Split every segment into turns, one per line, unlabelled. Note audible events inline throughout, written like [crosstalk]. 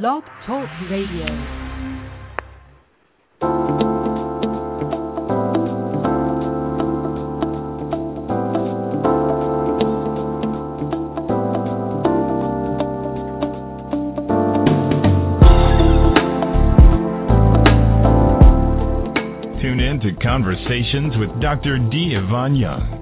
Blog Talk Radio.
Tune in to Conversations with Dr. D. Ivan Young.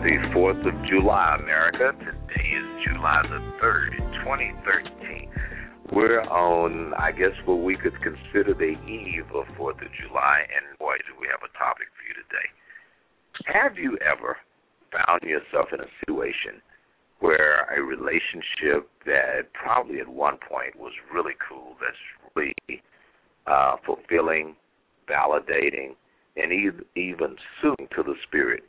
Happy 4th of July, America. Today is July the 3rd, 2013. We're on, I guess, what we could consider the eve of 4th of July, and boy, do we have a topic for you today. Have you ever found yourself in a situation where a relationship that probably at one point was really cool, that's really uh, fulfilling, validating, and even soothing to the spirit,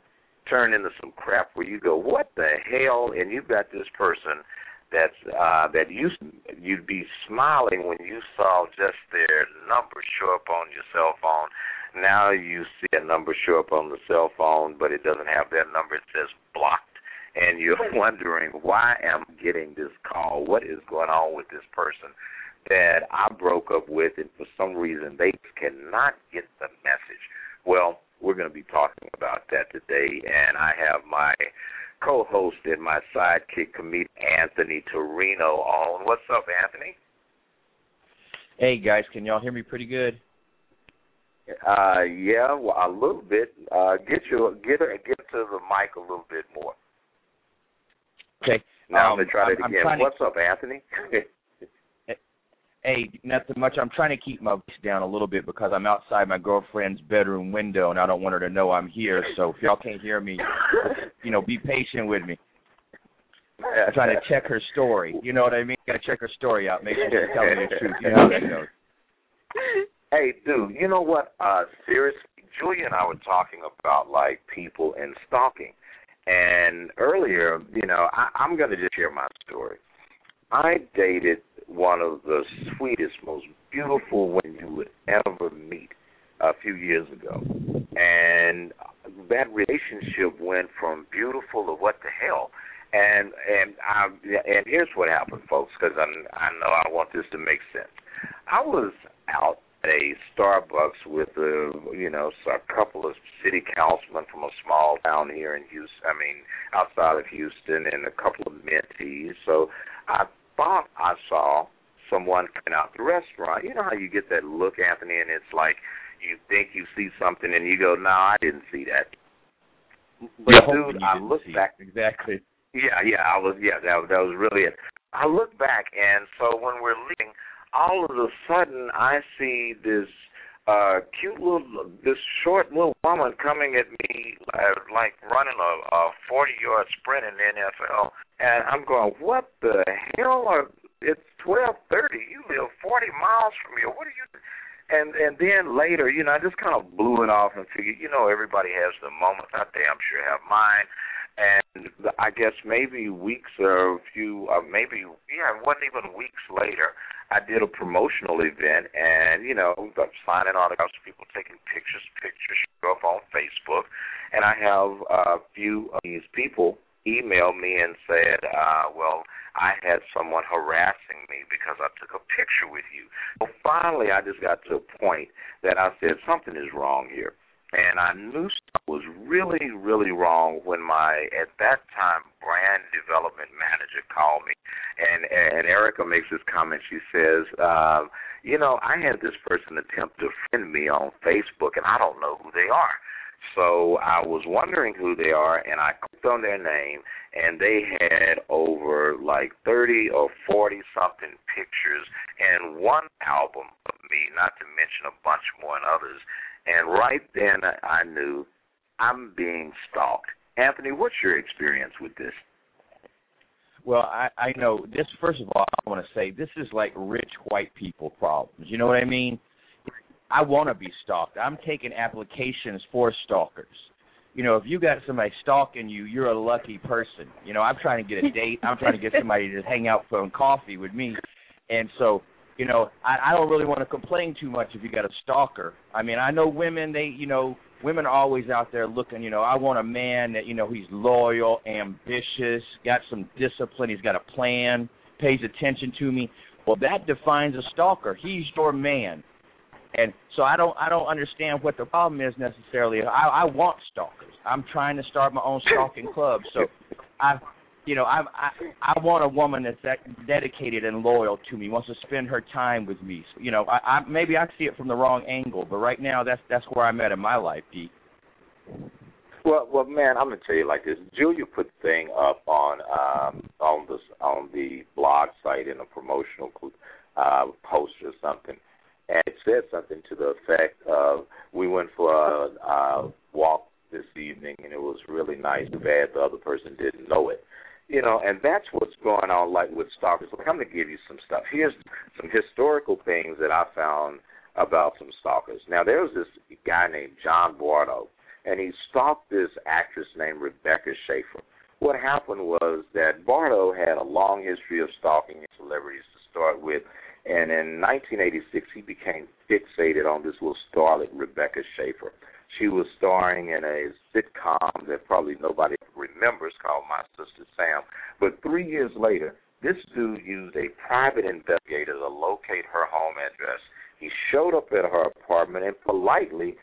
turn into some crap where you go, what the hell? And you've got this person that's uh, that used you'd be smiling when you saw just their number show up on your cell phone. Now you see a number show up on the cell phone, but it doesn't have that number. It says blocked, and you're wondering why am I getting this call? What is going on with this person that I broke up with, and for some reason they cannot get the message. Well, we're going to be talking about that today, and I have my co-host and my sidekick comedian Anthony Torino on. What's up, Anthony?
Hey guys, can y'all hear me pretty good?
Uh, yeah, well, a little bit. Uh, get your get get to the mic a little bit more.
Okay.
Now
um,
I'm gonna try
I'm,
that again.
trying to-
What's up, Anthony? [laughs]
Hey, nothing much. I'm trying to keep my voice down a little bit because I'm outside my girlfriend's bedroom window and I don't want her to know I'm here. So if y'all can't hear me, you know, be patient with me. I'm trying to check her story. You know what I mean? Got to check her story out. Make sure she's telling the truth. You know how that goes.
Hey, dude, you know what? Uh, seriously, Julia and I were talking about like people and stalking, and earlier, you know, I, I'm going to just share my story. I dated one of the sweetest, most beautiful women you would ever meet a few years ago, and that relationship went from beautiful to what the hell. And and I and here's what happened, folks, because I I know I want this to make sense. I was out at a Starbucks with a you know a couple of city councilmen from a small town here in Houston. I mean outside of Houston, and a couple of mentees. So I thought I saw someone coming out the restaurant. You know how you get that look, Anthony, and it's like you think you see something, and you go, "No, I didn't see that." But dude, I
didn't
look back.
Exactly.
Yeah, yeah, I was. Yeah, that that was really it. I look back, and so when we're leaving, all of a sudden I see this uh cute little, this short little woman coming at me uh, like running a, a forty yard sprint in the NFL, and I'm going, what the hell? Are, it's twelve thirty. You live forty miles from here. What are you? And and then later, you know, I just kind of blew it off and figured, you know, everybody has the moments. I damn sure have mine. And I guess maybe weeks or a few, uh, maybe yeah, it wasn't even weeks later. I did a promotional event, and you know, signing autographs, people taking pictures, pictures show up on Facebook, and I have a few of these people email me and said, uh, well, I had someone harassing me because I took a picture with you. Well, finally, I just got to a point that I said something is wrong here, and I knew something was really, really wrong when my at that time brand development manager called me, and and Erica makes this comment. She says, um, you know, I had this person attempt to friend me on Facebook, and I don't know who they are. So I was wondering who they are, and I clicked on their name, and they had over like 30 or 40 something pictures and one album of me, not to mention a bunch more and others. And right then I knew I'm being stalked. Anthony, what's your experience with this?
Well, I I know this. First of all, I want to say this is like rich white people problems. You know what I mean? I want to be stalked. I'm taking applications for stalkers. You know, if you got somebody stalking you, you're a lucky person. You know, I'm trying to get a date. I'm trying to get somebody to hang out for coffee with me, and so you know, I, I don't really want to complain too much if you got a stalker. I mean, I know women, they, you know, women are always out there looking, you know, I want a man that, you know, he's loyal, ambitious, got some discipline, he's got a plan, pays attention to me. Well, that defines a stalker. He's your man. And so I don't I don't understand what the problem is necessarily. I I want stalkers. I'm trying to start my own stalking club. So I you know, I I I want a woman that's that dedicated and loyal to me, wants to spend her time with me. So, you know, I, I maybe I see it from the wrong angle, but right now that's that's where I'm at in my life, Pete.
Well, well, man, I'm gonna tell you like this. Julia put the thing up on um on the on the blog site in a promotional uh post or something, and it said something to the effect of we went for a, a walk this evening and it was really nice. Bad the other person didn't know it you know, and that's what's going on, like with stalkers. Like, I'm going to give you some stuff. Here's some historical things that I found about some stalkers. Now, there was this guy named John Bardo, and he stalked this actress named Rebecca Schaeffer. What happened was that Bardo had a long history of stalking celebrities to start with, and in 1986 he became fixated on this little starlet, Rebecca Schaeffer. She was starring in a sitcom that probably nobody remembers called My Sister Sam. But three years later, this dude used a private investigator to locate her home address. He showed up at her apartment and politely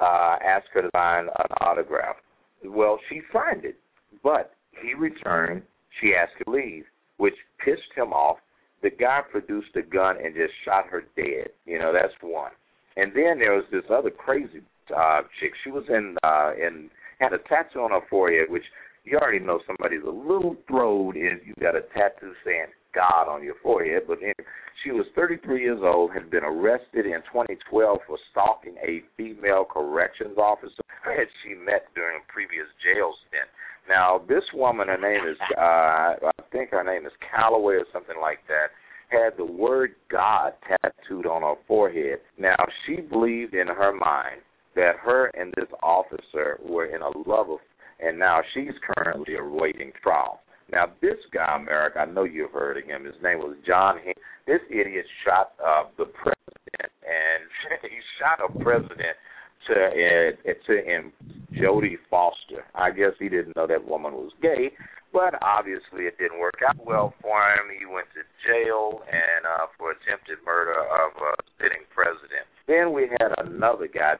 uh, asked her to sign an autograph. Well, she signed it, but he returned. She asked to leave, which pissed him off. The guy produced a gun and just shot her dead. You know, that's one. And then there was this other crazy uh, chick. She was in uh, in had a tattoo on her forehead, which you already know somebody's a little throwed if you got a tattoo saying God on your forehead. But anyway, she was 33 years old, had been arrested in 2012 for stalking a female corrections officer [laughs] that she met during a previous jail stint. Now, this woman, her name is, uh, I think her name is Calloway or something like that had the word God tattooed on her forehead. Now, she believed in her mind that her and this officer were in a love affair, and now she's currently awaiting trial. Now, this guy, America, I know you've heard of him. His name was John. Hen- this idiot shot uh, the president, and [laughs] he shot a president to uh, to in Jodie Foster. I guess he didn't know that woman was gay, but obviously it didn't work out well for him. He went to jail and uh, for attempted murder of a sitting president. Then we had another guy.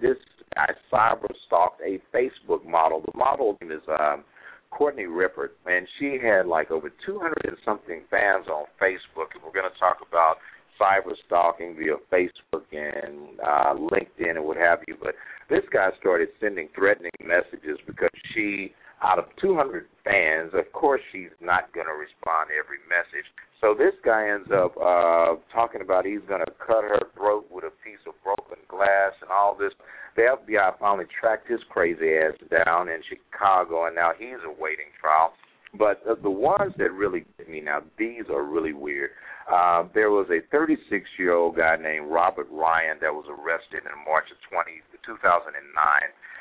This guy cyber stalked a Facebook model. The model name is um, Courtney Rippert, and she had like over 200 and something fans on Facebook. And we're going to talk about cyber stalking via Facebook and uh, LinkedIn and what have you. But this guy started sending threatening messages because she out of 200 fans, of course she's not going to respond to every message. So this guy ends up uh, talking about he's going to cut her throat with a piece of broken glass and all this. The FBI finally tracked his crazy ass down in Chicago, and now he's awaiting trial. But uh, the ones that really get me now, these are really weird. Uh, there was a 36 year old guy named Robert Ryan that was arrested in March of 20, 2009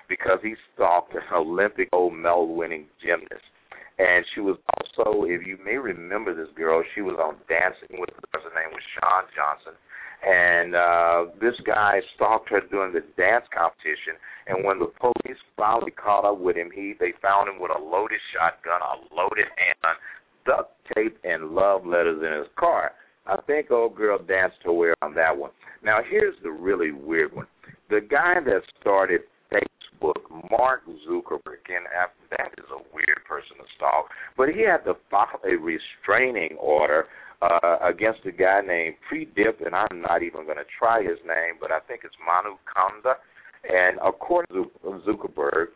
because he stalked an Olympic gold medal winning gymnast. And she was also, if you may remember this girl, she was on Dancing with the Her name was Shawn Johnson. And uh this guy stalked her during the dance competition and when the police finally caught up with him, he they found him with a loaded shotgun, a loaded handgun, duct tape and love letters in his car. I think old girl danced her way on that one. Now here's the really weird one. The guy that started Facebook, Mark Zuckerberg, and after that is a weird person to stalk. But he had to file a restraining order uh, against a guy named Pradeep, and I'm not even going to try his name, but I think it's Manu Kanda. And according to Zuckerberg,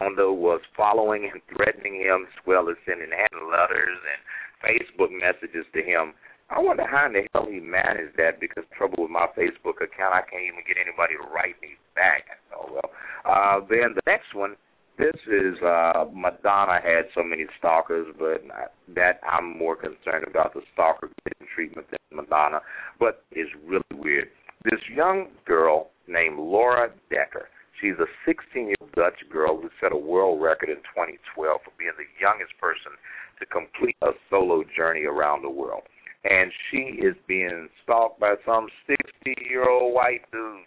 Kanda was following and threatening him, as well as sending hand letters and Facebook messages to him I wonder how in the hell he managed that because trouble with my Facebook account, I can't even get anybody to write me back. Oh well. Uh then the next one, this is uh Madonna had so many stalkers, but that I'm more concerned about the stalker getting treatment than Madonna. But it's really weird. This young girl named Laura Dekker. She's a 16-year-old Dutch girl who set a world record in 2012 for being the youngest person to complete a solo journey around the world. And she is being stalked by some 60-year-old white dude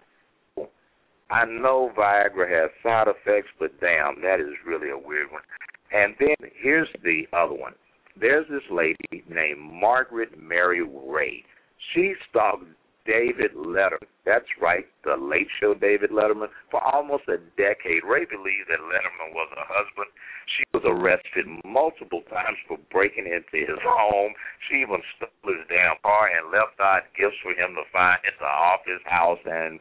I know Viagra has side effects, but damn, that is really a weird one. And then here's the other one. There's this lady named Margaret Mary Ray. She stalked David Letterman. That's right, the late show David Letterman. For almost a decade, Ray believed that Letterman was her husband. She was arrested multiple times for breaking into his home. She even stole his damn car and left out gifts for him to find at the office house and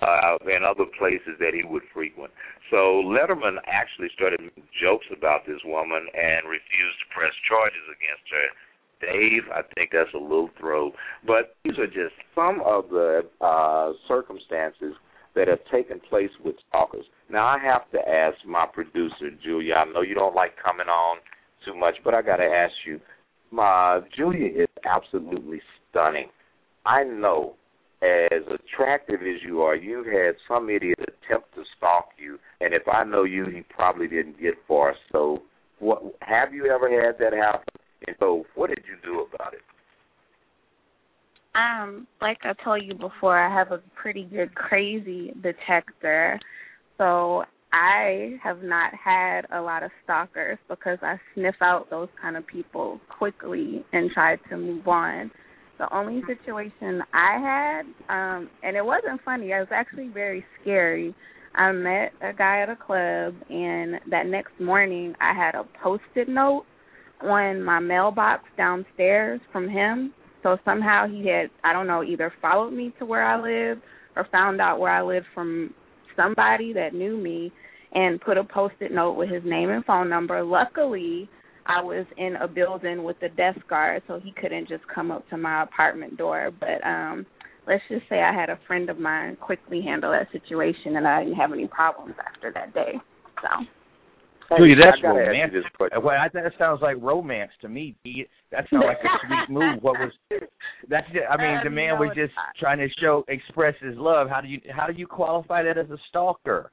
uh and other places that he would frequent. So Letterman actually started jokes about this woman and refused to press charges against her Dave, I think that's a little throw. But these are just some of the uh, circumstances that have taken place with stalkers. Now, I have to ask my producer, Julia. I know you don't like coming on too much, but I got to ask you. My Julia is absolutely stunning. I know, as attractive as you are, you had some idiot attempt to stalk you, and if I know you, he probably didn't get far. So, what have you ever had that happen? And so, what did you do about it?
Um, like I told you before, I have a pretty good crazy detector. So I have not had a lot of stalkers because I sniff out those kind of people quickly and try to move on. The only situation I had, um, and it wasn't funny, it was actually very scary. I met a guy at a club, and that next morning I had a post it note on my mailbox downstairs from him. So somehow he had, I don't know, either followed me to where I lived or found out where I lived from somebody that knew me and put a post-it note with his name and phone number. Luckily, I was in a building with a desk guard, so he couldn't just come up to my apartment door. But um let's just say I had a friend of mine quickly handle that situation, and I didn't have any problems after that day. So.
Dude, that's romantic. Well, that sounds like romance to me. That sounds like a sweet move. What was [laughs] that's? I mean, the man was just trying to show, express his love. How do you how do you qualify that as a stalker?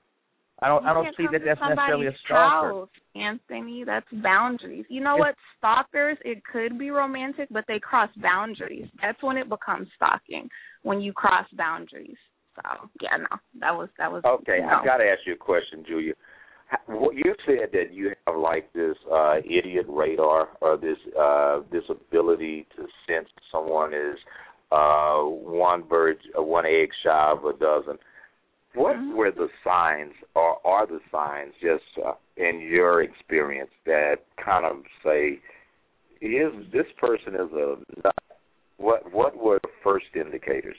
I don't
you
I don't see that that's necessarily a stalker.
House, Anthony, that's boundaries. You know what? Stalkers, it could be romantic, but they cross boundaries. That's when it becomes stalking. When you cross boundaries. So yeah, no, that was that was.
Okay,
no.
I've got to ask you a question, Julia you said that you have like this uh, idiot radar or this uh, this ability to sense someone is uh, one bird, uh, one egg shy of a dozen. What mm-hmm. were the signs, or are the signs, just uh, in your experience, that kind of say, "Is this person is a nut"? What What were the first indicators?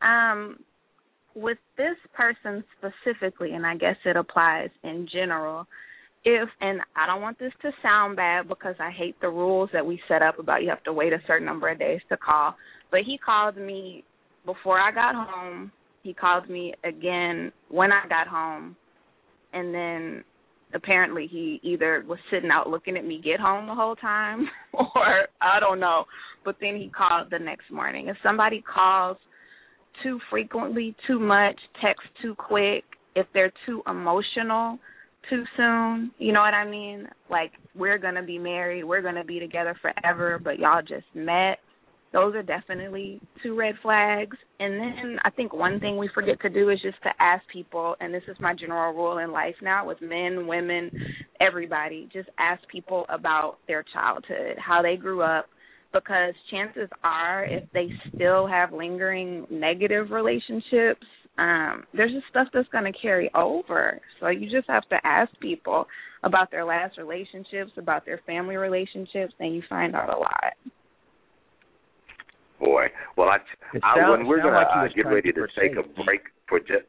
Um, with this person specifically, and I guess it applies in general, if and I don't want this to sound bad because I hate the rules that we set up about you have to wait a certain number of days to call, but he called me before I got home. He called me again when I got home, and then apparently he either was sitting out looking at me get home the whole time [laughs] or I don't know. But then he called the next morning. If somebody calls too frequently, too much, text too quick, if they're too emotional too soon, you know what I mean? Like we're going to be married, we're going to be together forever, but y'all just met. Those are definitely two red flags. And then I think one thing we forget to do is just to ask people, and this is my general rule in life now with men, women, everybody, just ask people about their childhood, how they grew up, because chances are if they still have lingering negative relationships um there's just stuff that's going to carry over. So you just have to ask people about their last relationships about their family relationships and you find out a lot.
Boy well i, I
sounds,
when we're going
like
to get ready to take a break for just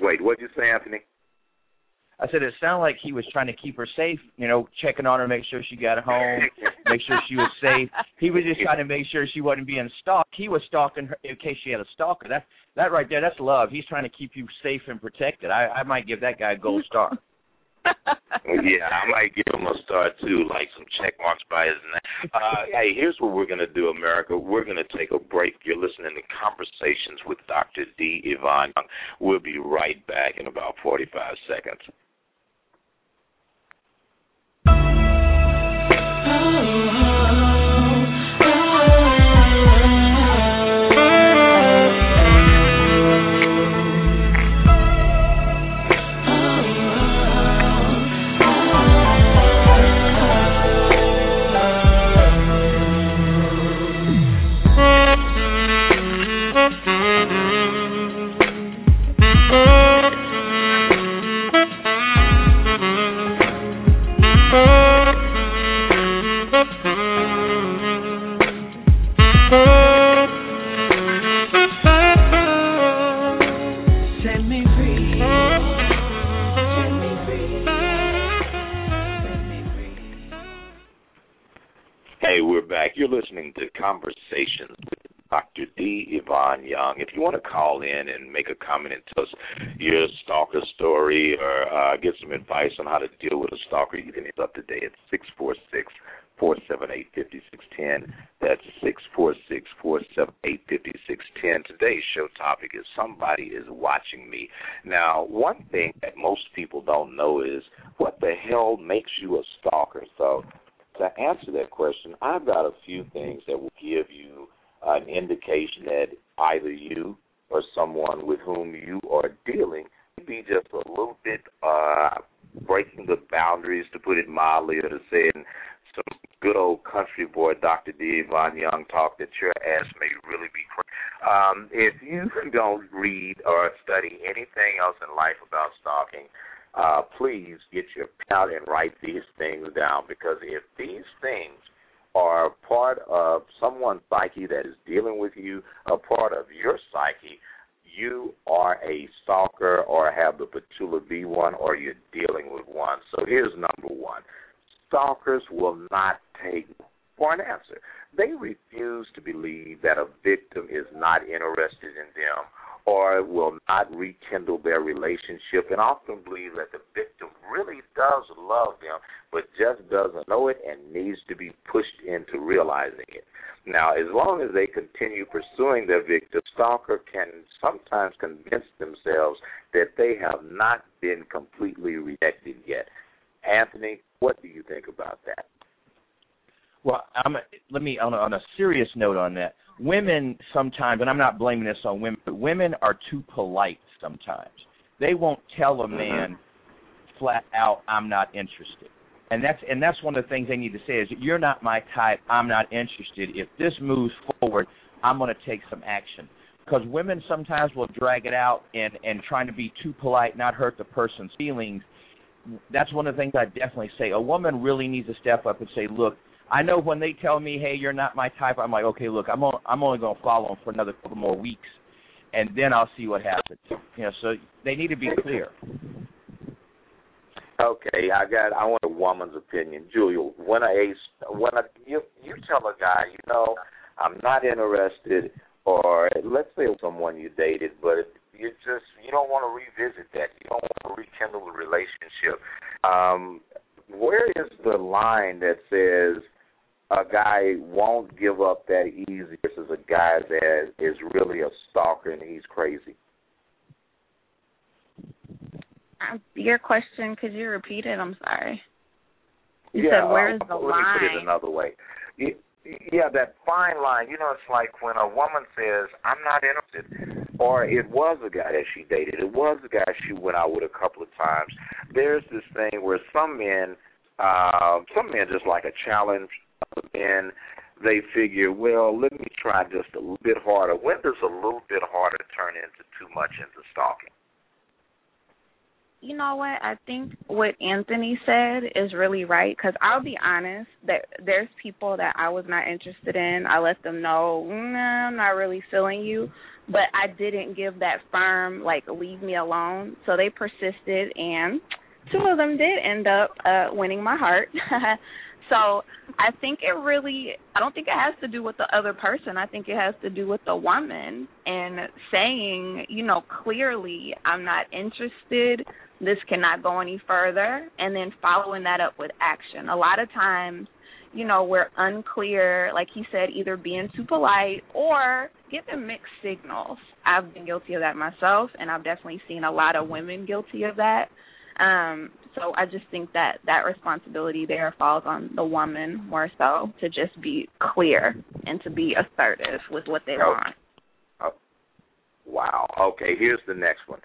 wait what did you say anthony
I said it sounded like he was trying to keep her safe, you know, checking on her, make sure she got home, make sure she was safe. He was just trying to make sure she wasn't being stalked. He was stalking her in case she had a stalker. That that right there, that's love. He's trying to keep you safe and protected. I I might give that guy a gold star. [laughs]
yeah, I might give him a star too, like some check marks by his name. Uh, hey, here's what we're gonna do, America. We're gonna take a break. You're listening to Conversations with Dr. D. Ivan We'll be right back in about 45 seconds. Comment and tell us your stalker story or uh, get some advice on how to deal with a stalker, you can hit up today at six four six four seven eight fifty six ten. That's six four six four seven eight fifty six ten. Today's show topic is somebody is watching me. Now, one thing that most people don't know is what the hell makes you a stalker. So to answer that question, I've got a few things that will give you an indication that either you or someone with whom you are dealing be just a little bit uh, breaking the boundaries, to put it mildly, or to say in some good old country boy Dr. D. Von Young talk that your ass may really be crazy. Um, if you [laughs] don't read or study anything else in life about stalking, uh, please get your pen out and write these things down because if these things are part of someone's psyche that is dealing with you, a part of your psyche, you are a stalker or have the be one or you're dealing with one. So here's number one. Stalkers will not take for an answer. They refuse to believe that a victim is not interested in them or will not rekindle their relationship and often believe that the victim really does love them but just doesn't know it and needs to be pushed into realizing it. Now, as long as they continue pursuing their victim, stalker can sometimes convince themselves that they have not been completely rejected yet. Anthony, what do you think about that?
Well, I'm, let me on a, on a serious note on that women sometimes, and I'm not blaming this on women, but women are too polite sometimes. They won't tell a mm-hmm. man flat out, "I'm not interested." And that's and that's one of the things they need to say is, "You're not my type. I'm not interested. If this moves forward, I'm going to take some action." Because women sometimes will drag it out and and trying to be too polite, not hurt the person's feelings. That's one of the things I definitely say. A woman really needs to step up and say, "Look, I know when they tell me, "Hey, you're not my type," I'm like, "Okay, look, I'm on, I'm only going to follow them for another couple more weeks, and then I'll see what happens." You know, so they need to be clear.
Okay, I got. I want a woman's opinion, Julia. When a when a you you tell a guy, you know, I'm not interested, or let's say someone you dated, but you just you don't want to revisit that. You don't want to rekindle the relationship. Um, where is the line that says? A guy won't give up that easy versus a guy that is really a stalker and he's crazy.
Um, your question, could you repeat it? I'm sorry. You
yeah,
said where is the
let
line?
Let me put it another way. Yeah, that fine line. You know, it's like when a woman says, "I'm not interested," or it was a guy that she dated. It was a guy she went out with a couple of times. There's this thing where some men, uh, some men just like a challenge and they figure, well, let me try just a little bit harder. When does a little bit harder turn into too much into stalking?
You know what? I think what Anthony said is really right because I'll be honest that there's people that I was not interested in. I let them know, nah, I'm not really feeling you, but I didn't give that firm like leave me alone. So they persisted, and two of them did end up uh winning my heart. [laughs] So I think it really I don't think it has to do with the other person. I think it has to do with the woman and saying, you know, clearly I'm not interested. This cannot go any further and then following that up with action. A lot of times you know, we're unclear, like he said, either being too polite or giving mixed signals. I've been guilty of that myself, and I've definitely seen a lot of women guilty of that. Um, so I just think that that responsibility there falls on the woman more so to just be clear and to be assertive with what they oh. want.
Oh. Wow. Okay, here's the next one.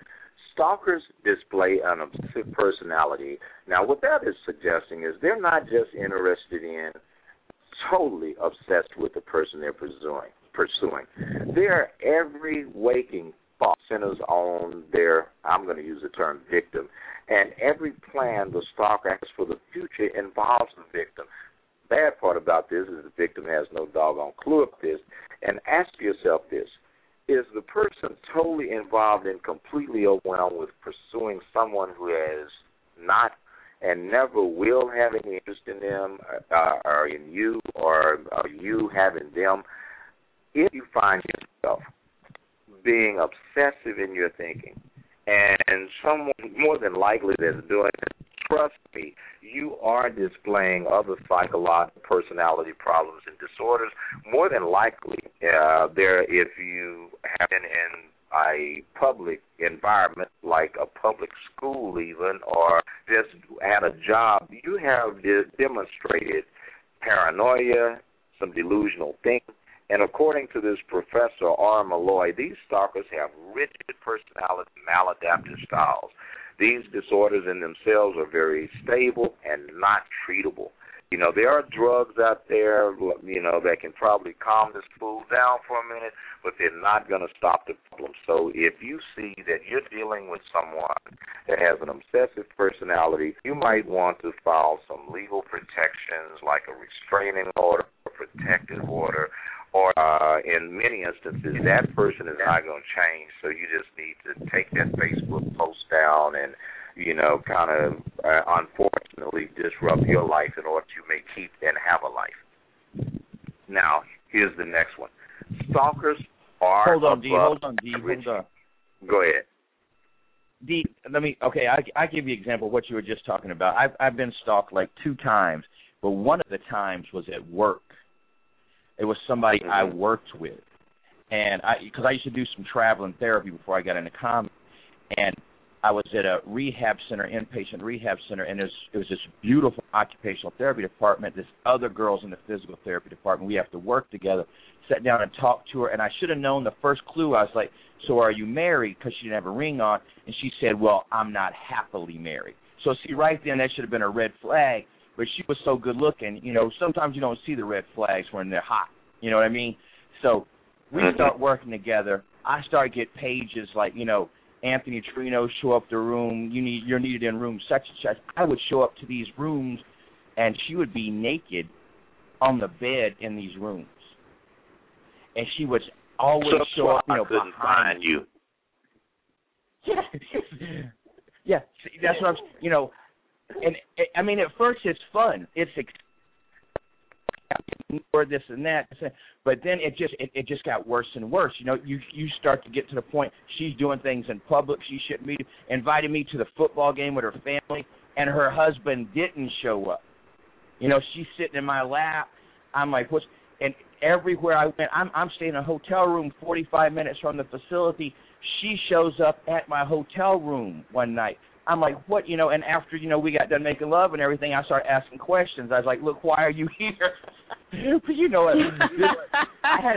Stalkers display an obsessive personality. Now, what that is suggesting is they're not just interested in totally obsessed with the person they're pursuing. Pursuing, they are every waking thought centers on their. I'm going to use the term victim, and every plan the stalker has for the future involves the victim. Bad part about this is the victim has no doggone clue of this. And ask yourself this is the person totally involved and completely overwhelmed with pursuing someone who has not and never will have any interest in them uh, or in you or, or you having them? If you find yourself being obsessive in your thinking, and someone more than likely that's doing it, trust me, you are displaying other psychological personality problems and disorders. More than likely, uh, there if you have been in a public environment like a public school even or just at a job, you have demonstrated paranoia, some delusional thinking, and according to this professor R. Malloy, these stalkers have rigid personality, maladaptive styles. These disorders in themselves are very stable and not treatable. You know, there are drugs out there, you know, that can probably calm this fool down for a minute, but they're not going to stop the problem. So if you see that you're dealing with someone that has an obsessive personality, you might want to file some legal protections like a restraining order, a protective order, or uh, in many instances, that person is not going to change. So you just need to take that Facebook post down and, you know, kind of uh, unfortunately disrupt your life in order to make keep and have a life. Now, here's the next one. Stalkers are
hold on, D. Hold on, D. Hold on.
Go ahead.
D. Let me. Okay, I I give you an example of what you were just talking about. I've I've been stalked like two times, but one of the times was at work it was somebody mm-hmm. I worked with, and I because I used to do some traveling therapy before I got into comedy, and I was at a rehab center, inpatient rehab center, and it was, it was this beautiful occupational therapy department. This other girls in the physical therapy department. We have to work together. Sat down and talked to her, and I should have known the first clue. I was like, "So are you married?" Because she didn't have a ring on, and she said, "Well, I'm not happily married." So see, right then that should have been a red flag but she was so good looking. You know, sometimes you don't see the red flags when they're hot. You know what I mean? So we mm-hmm. start working together. I start get pages like you know Anthony Torino show up the room. You need you're needed in room such and such. I would show up to these rooms, and she would be naked on the bed in these rooms, and she would always
so
show up. You know,
I couldn't
behind
find you. [laughs]
Yeah, [laughs] yeah. That's what I'm. You know, and eh, I mean, at first it's fun. It's or this and that, but then it just it, it just got worse and worse. You know, you you start to get to the point she's doing things in public she shouldn't be. Invited me to the football game with her family, and her husband didn't show up. You know, she's sitting in my lap. I'm like, what's and everywhere I went, I'm I'm staying in a hotel room 45 minutes from the facility. She shows up at my hotel room one night. I'm like, what, you know? And after you know we got done making love and everything, I started asking questions. I was like, look, why are you [laughs] here? but you know what? I had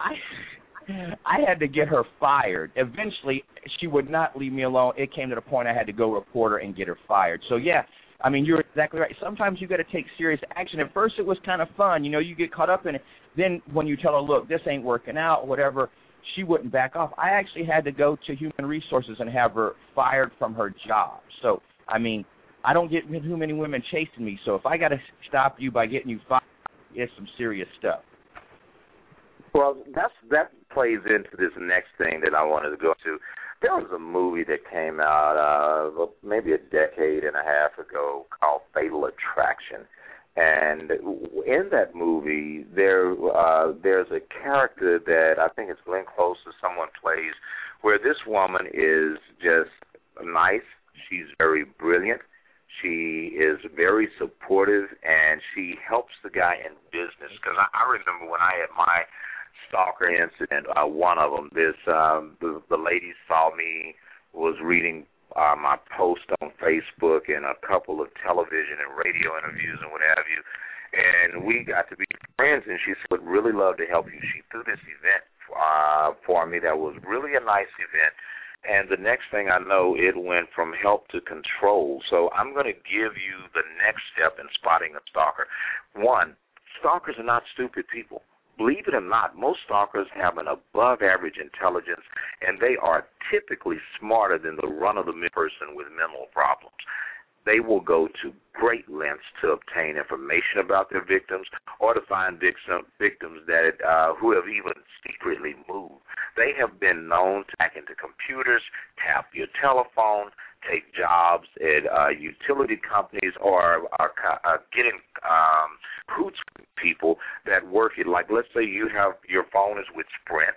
I, I had to get her fired. Eventually, she would not leave me alone. It came to the point I had to go report her and get her fired. So yeah, I mean, you're exactly right. Sometimes you got to take serious action. At first, it was kind of fun. You know, you get caught up in it. Then when you tell her, look, this ain't working out, whatever she wouldn't back off. I actually had to go to human resources and have her fired from her job. So, I mean, I don't get too many women chasing me. So if I got to stop you by getting you fired, it's some serious stuff.
Well, that's that plays into this next thing that I wanted to go to. There was a movie that came out uh maybe a decade and a half ago called Fatal Attraction. And in that movie, there uh, there's a character that I think it's Glenn Close or someone plays, where this woman is just nice. She's very brilliant. She is very supportive, and she helps the guy in business. Because I, I remember when I had my stalker incident, uh, one of them, this um, the, the lady saw me was reading uh, my post on Facebook and a couple of television and radio interviews and what have you. And we got to be friends, and she said would really love to help you. She threw this event uh, for me that was really a nice event. And the next thing I know, it went from help to control. So I'm going to give you the next step in spotting a stalker. One, stalkers are not stupid people believe it or not, most stalkers have an above average intelligence and they are typically smarter than the run of the mill person with mental problems. They will go to great lengths to obtain information about their victims or to find victim, victims that uh, who have even secretly moved. They have been known to hack into computers, tap your telephone, take jobs at uh, utility companies, or are uh, getting um, recruits people that work it. Like, let's say you have your phone is with Sprint.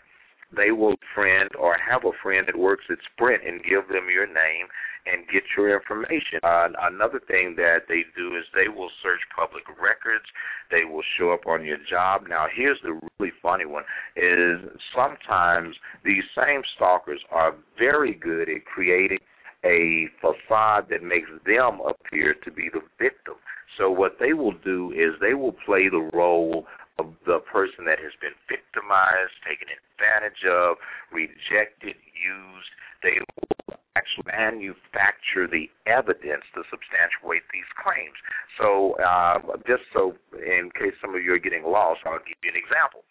They will friend or have a friend that works at Sprint and give them your name and get your information. Uh, another thing that they do is they will search public records. They will show up on your job. Now, here's the really funny one: is sometimes these same stalkers are very good at creating a facade that makes them appear to be the victim. So what they will do is they will play the role of the person that has been victimized, taken advantage of, rejected, used. They will actually manufacture the evidence to substantiate these claims. So uh, just so in case some of you are getting lost, I'll give you an example.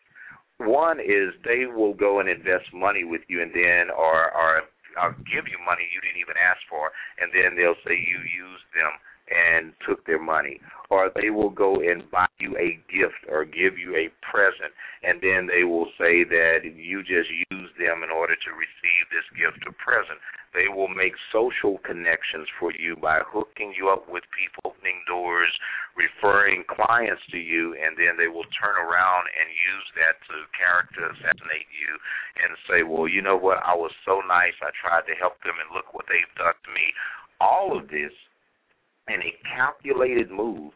One is they will go and invest money with you and then or or I'll give you money you didn't even ask for and then they'll say you used them and took their money. Or they will go and buy you a gift or give you a present, and then they will say that you just use them in order to receive this gift or present. They will make social connections for you by hooking you up with people, opening doors, referring clients to you, and then they will turn around and use that to character assassinate you and say, well, you know what, I was so nice, I tried to help them, and look what they've done to me. All of this in a calculated move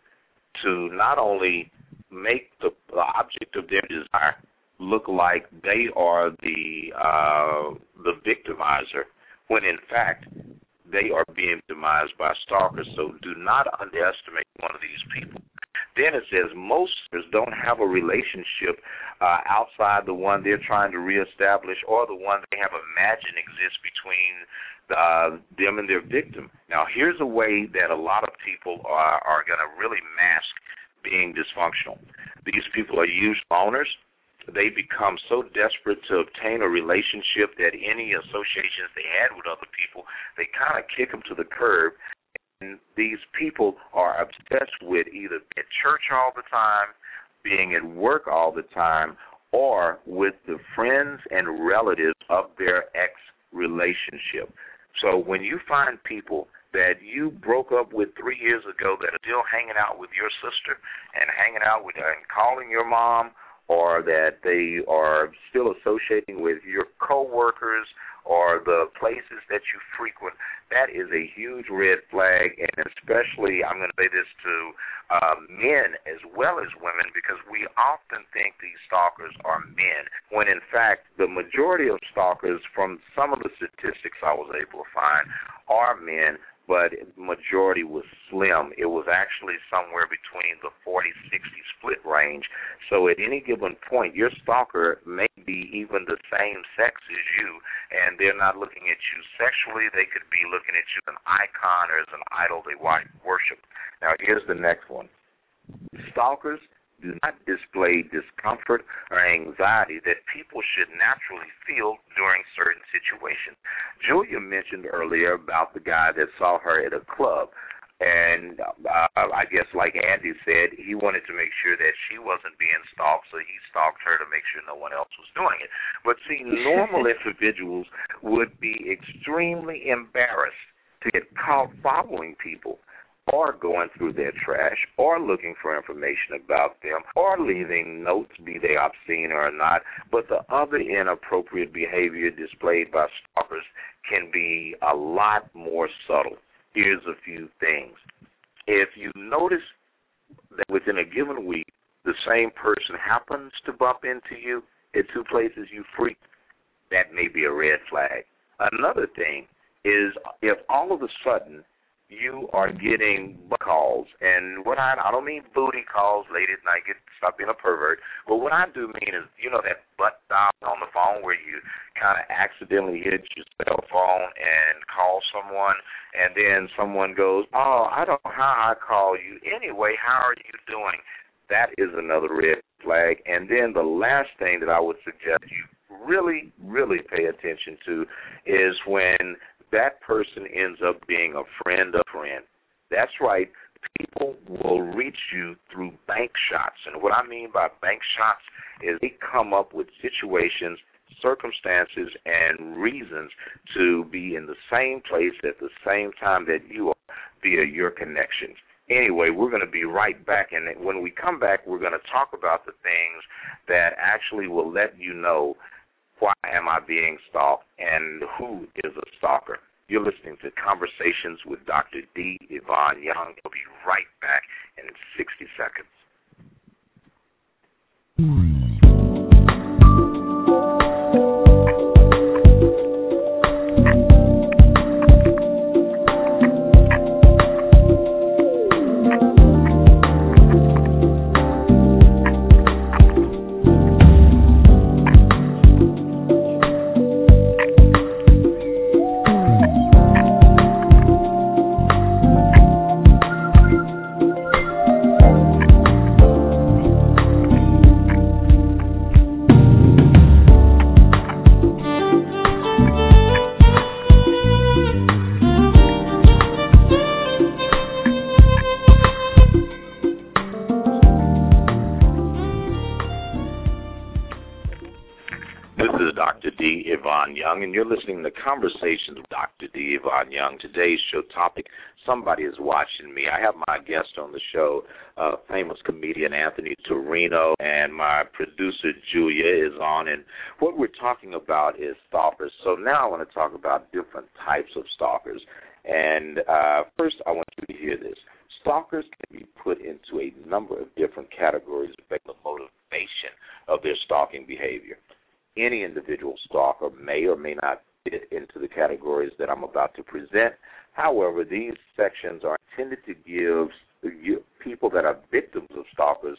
to not only make the, the object of their desire look like they are the uh, the victimizer, when in fact they are being victimized by stalkers. So do not underestimate one of these people. Then it says most don't have a relationship uh, outside the one they're trying to reestablish or the one they have imagined exists between uh, them and their victim. Now, here's a way that a lot of people are, are going to really mask being dysfunctional. These people are used owners. They become so desperate to obtain a relationship that any associations they had with other people, they kind of kick them to the curb. And these people are obsessed with either being at church all the time, being at work all the time, or with the friends and relatives of their ex relationship. So when you find people that you broke up with three years ago that are still hanging out with your sister and hanging out with and calling your mom, or that they are still associating with your coworkers or the places that you frequent, that is a huge red flag. And especially, I'm going to say this to uh, men as well as women, because we often think these stalkers are men, when in fact, the majority of stalkers, from some of the statistics I was able to find, are men but majority was slim. It was actually somewhere between the 40-60 split range. So at any given point, your stalker may be even the same sex as you, and they're not looking at you sexually. They could be looking at you as an icon or as an idol they worship. Now here's the next one. Stalkers do not display discomfort or anxiety that people should naturally feel during certain situations. Julia mentioned earlier about the guy that saw her at a club. And uh, I guess, like Andy said, he wanted to make sure that she wasn't being stalked, so he stalked her to make sure no one else was doing it. But see, normal [laughs] individuals would be extremely embarrassed to get caught following people or going through their trash or looking for information about them or leaving notes, be they obscene or not. But the other inappropriate behavior displayed by stalkers can be a lot more subtle. Here's a few things. If you notice that within a given week, the same person happens to bump into you at two places you freak, that may be a red flag. Another thing is if all of a sudden you are getting calls, and what I I don't mean booty calls late at night. Get stop being a pervert. But what I do mean is, you know, that butt dial on the phone where you kind of accidentally hit your cell phone and call someone, and then someone goes, "Oh, I don't know how I call you. Anyway, how are you doing?" That is another red flag. And then the last thing that I would suggest you really, really pay attention to is when that person ends up being a friend of a friend. That's right. People will reach you through bank shots. And what I mean by bank shots is they come up with situations, circumstances, and reasons to be in the same place at the same time that you are via your connections. Anyway, we're going to be right back. And when we come back, we're going to talk about the things that actually will let you know why am I being stalked and who is a stalker. You're listening to Conversations with Dr. D. Ivan Young. I'll be right back in 60 seconds. And you're listening to Conversations with Dr. D. Ivan Young. Today's show topic Somebody is Watching Me. I have my guest on the show, uh, famous comedian Anthony Torino, and my producer Julia is on. And what we're talking about is stalkers. So now I want to talk about different types of stalkers. And uh, first, I want you to hear this. Stalkers can be put into a number of different categories based on the motivation of their stalking behavior any individual stalker may or may not fit into the categories that I'm about to present. However, these sections are intended to give people that are victims of stalkers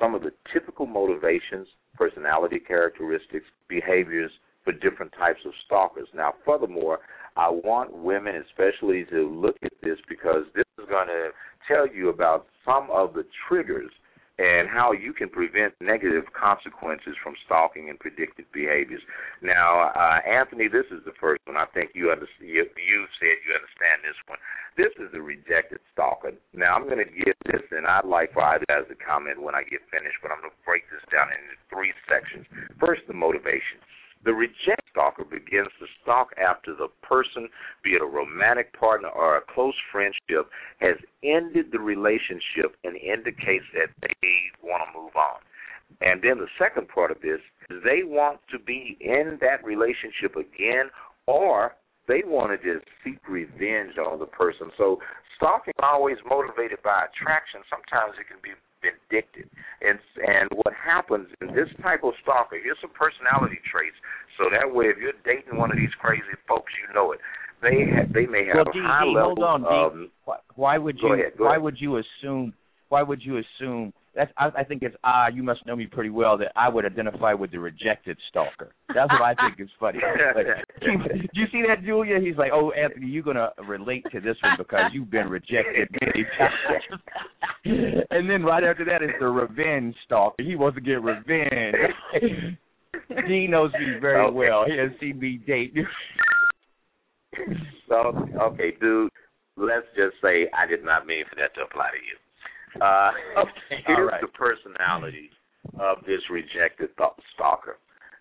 some of the typical motivations, personality characteristics, behaviors for different types of stalkers. Now, furthermore, I want women especially to look at this because this is going to tell you about some of the triggers and how you can prevent negative consequences from stalking and predictive behaviors. Now, uh, Anthony, this is the first one. I think you, understand, you you said you understand this one. This is the rejected stalker. Now, I'm going to give this, and I'd like for either guys to comment when I get finished, but I'm going to break this down into three sections. First, the motivation. The reject stalker begins to stalk after the person, be it a romantic partner or a close friendship, has ended the relationship and indicates that they want to move on. And then the second part of this is they want to be in that relationship again or they want to just seek revenge on the person. So stalking is always motivated by attraction. Sometimes it can be vindictive. And and what happens in this type of stalker, here's some personality traits. So that way, if you're dating one of these crazy folks, you know it. They have, they may have
well, D,
high
D,
level.
Hold on,
um,
D. Why would you?
Ahead,
why
ahead.
would you assume? Why would you assume? That's, I, I think it's odd. You must know me pretty well that I would identify with the rejected stalker. That's what I [laughs] think is funny. Like, [laughs] do you see that, Julia? He's like, "Oh, Anthony, you're gonna relate to this one because you've been rejected many times." [laughs] and then right after that is the revenge stalker. He wants to get revenge. he knows me very
Okay.
well. He has seen me date.
So, okay, dude, let's just say I did not mean for that to apply to you. Uh, [laughs]
Okay, [laughs]
here's
right.
the personality of this rejected stalker.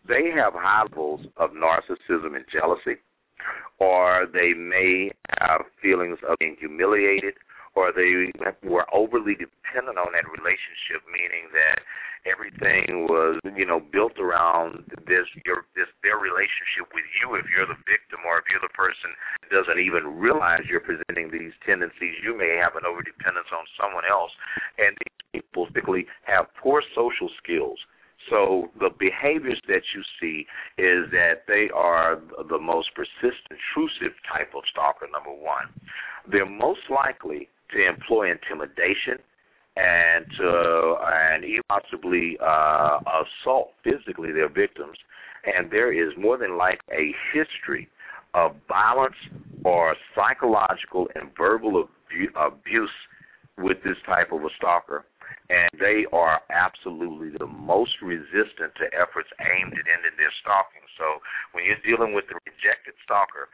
They have high levels of narcissism and jealousy, or they may have feelings of being humiliated, or they were overly dependent on that relationship, meaning that everything was you know built around this your this their relationship with you. If you're the victim or if you're the person that doesn't even realize you're presenting these tendencies you may have an overdependence on someone else. And these people typically have poor social skills. So the behaviors that you see is that they are the most persistent, intrusive type of stalker. Number one, they're most likely to employ intimidation and to and possibly uh, assault physically their victims. And there is more than like a history of violence or psychological and verbal abu- abuse with this type of a stalker. And they are absolutely the most resistant to efforts aimed at ending their stalking. So when you're dealing with the rejected stalker,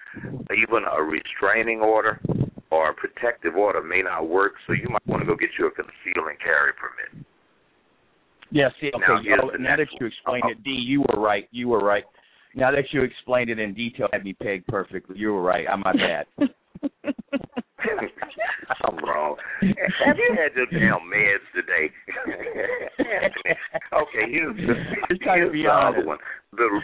even a restraining order or a protective order may not work, so you might want to go get you a conceal and carry permit.
Yeah, see, okay, now, so, now that you explained it, D, you were right. You were right. Now that you explained it in detail, had me pegged perfectly. You were right. I'm my bad. [laughs] [laughs]
I'm wrong. Have you had your damn meds today? [laughs] okay, here's the, here's the other one. The,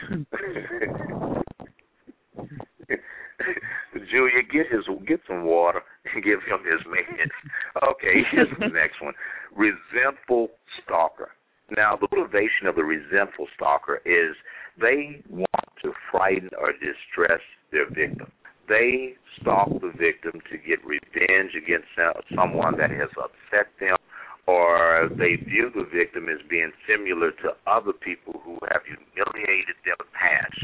Julia, get his get some water and [laughs] give him his meds. Okay, here's the next one. Resentful stalker. Now, the motivation of the resentful stalker is they want to frighten or distress their victim. They stalk the victim to get revenge against someone that has upset them or they view the victim as being similar to other people who have humiliated their past,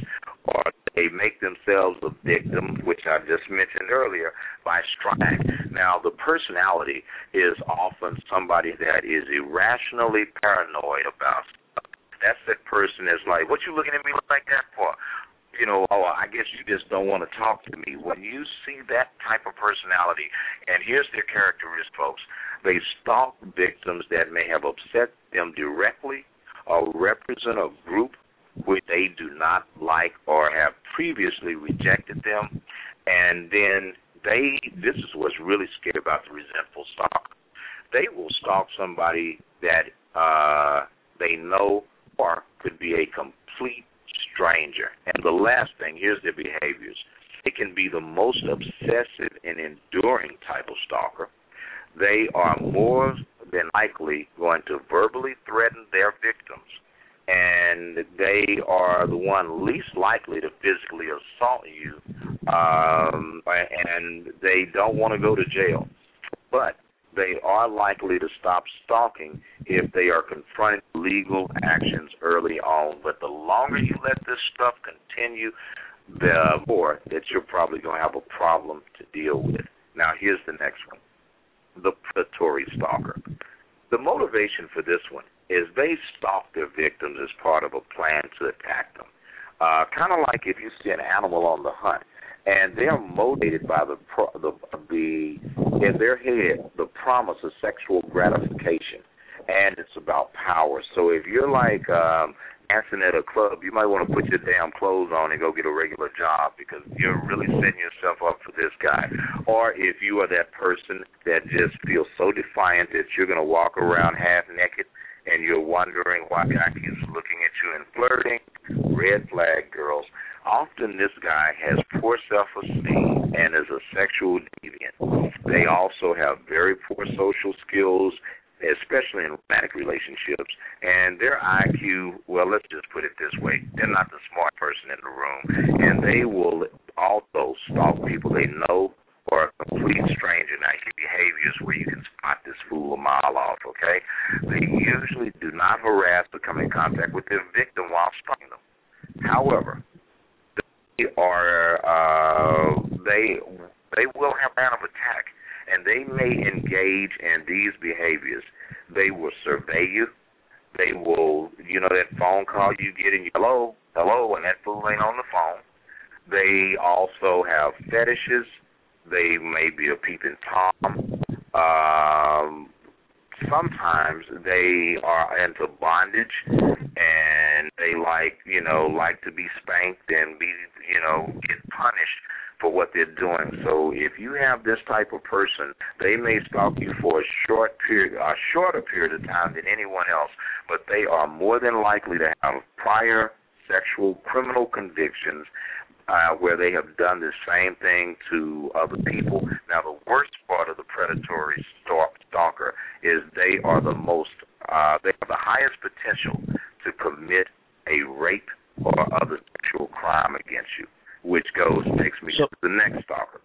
or they make themselves a victim, which I just mentioned earlier, by striking. Now, the personality is often somebody that is irrationally paranoid about stuff. That's that person that's like, what you looking at me like that for? You know, oh, I guess you just don't want to talk to me. When you see that type of personality, and here's their characteristics, folks, they stalk victims that may have upset them directly or represent a group which they do not like or have previously rejected them. And then they, this is what's really scary about the resentful stalker. They will stalk somebody that uh, they know or could be a complete stranger. And the last thing, here's their behaviors. It can be the most obsessive and enduring type of stalker they are more than likely going to verbally threaten their victims, and they are the one least likely to physically assault you, um, and they don't want to go to jail. But they are likely to stop stalking if they are confronted with legal actions early on. But the longer you let this stuff continue, the more that you're probably going to have a problem to deal with. Now, here's the next one the predatory stalker. The motivation for this one is they stalk their victims as part of a plan to attack them. Uh, kind of like if you see an animal on the hunt, and they're motivated by the the the in their head the promise of sexual gratification, and it's about power. So if you're like um, dancing at a club, you might want to put your damn clothes on and go get a regular job because you're really setting yourself up for this guy. Or if you are that person that just feels so defiant that you're going to walk around half naked and you're wondering why guy keeps looking at you and flirting, red flag girls. Often this guy has poor self-esteem and is a sexual deviant. They also have very poor social skills especially in romantic relationships. And their IQ, well, let's just put it this way: they're not the smart person in the room, and they will also stalk people they know or a complete stranger. Now, your behaviors where you can spot this fool a mile off. Okay, they usually do not harass or come in contact with their victim while stalking them. However, are uh, they they will have plan of attack and they may engage in these behaviors. They will survey you. They will, you know, that phone call you get in, hello, hello, and that fool ain't on the phone. They also have fetishes. They may be a peeping tom. Um, sometimes they are into bondage and they like, you know, like to be spanked and be, you know, get punished for what they're doing. So if you have this type of person, they may stalk you for a short period, a shorter period of time than anyone else, but they are more than likely to have prior sexual criminal convictions uh, where they have done the same thing to other people. Now, the worst part of the predatory stalker is they are the most, uh, they have the highest potential to commit a rape or other sexual crime against you, which goes takes me so, to the next stalker.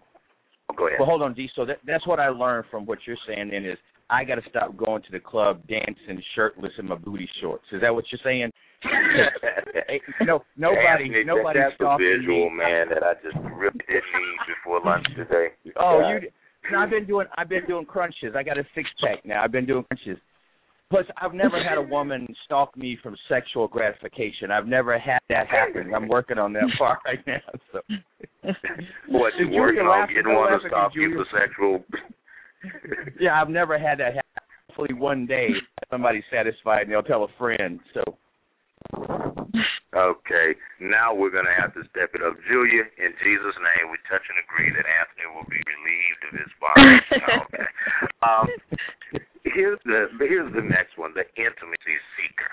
Oh, go ahead.
Well, hold on, D. So that, that's what I learned from what you're saying. Then is I got to stop going to the club dancing shirtless in my booty shorts. Is that what you're saying? [laughs] no, nobody,
Anthony,
nobody
that's a visual, me. man, that I just really didn't need before lunch today.
Oh, God. you. No, I've been doing. I've been doing crunches. I got a six pack now. I've been doing crunches. Plus, I've never had a woman stalk me from sexual gratification. I've never had that happen. I'm working on that part right now. So, [laughs]
what you working on? Didn't want to stalk you for sexual. [laughs]
yeah, I've never had that happen. Hopefully, one day somebody's satisfied and they'll tell a friend. So.
Okay, now we're going to have to step it up. Julia, in Jesus' name, we touch and agree that Anthony will be relieved of his body. okay. [laughs] Um, here's the here's the next one: the intimacy seeker.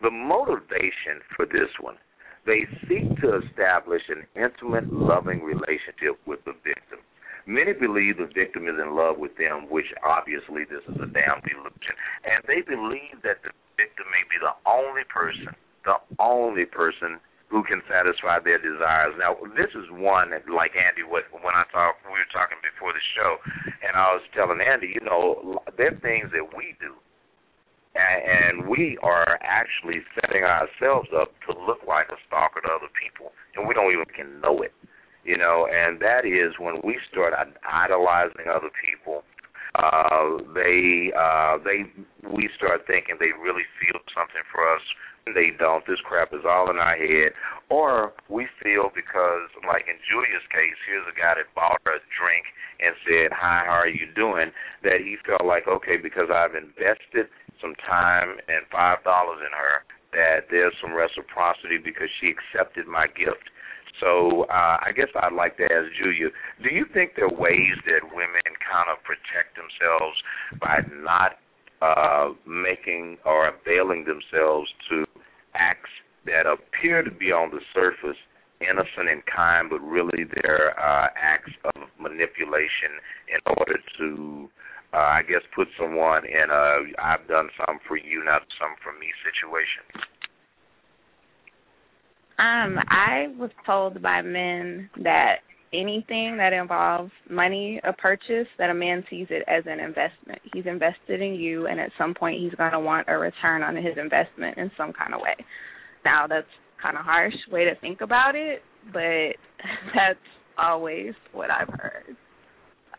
The motivation for this one, they seek to establish an intimate, loving relationship with the victim. Many believe the victim is in love with them, which obviously this is a damn delusion. And they believe that the victim may be the only person the only person who can satisfy their desires. Now, this is one that, like Andy, what when I talk, we were talking before the show, and I was telling Andy, you know, there are things that we do, and, and we are actually setting ourselves up to look like a stalker to other people, and we don't even can know it, you know. And that is when we start idolizing other people. Uh, they, uh, they, we start thinking they really feel something for us they don't. This crap is all in our head. Or we feel because, like in Julia's case, here's a guy that bought her a drink and said, Hi, how are you doing? That he felt like, okay, because I've invested some time and $5 in her, that there's some reciprocity because she accepted my gift. So uh, I guess I'd like to ask Julia, do you think there are ways that women kind of protect themselves by not uh, making or availing themselves to acts that appear to be on the surface innocent and kind, but really they're uh, acts of manipulation in order to, uh, I guess, put someone in a "I've done some for you, not some for me" situation.
Um, I was told by men that anything that involves money, a purchase, that a man sees it as an investment. He's invested in you, and at some point, he's going to want a return on his investment in some kind of way. Now, that's kind of harsh way to think about it, but [laughs] that's always what I've heard.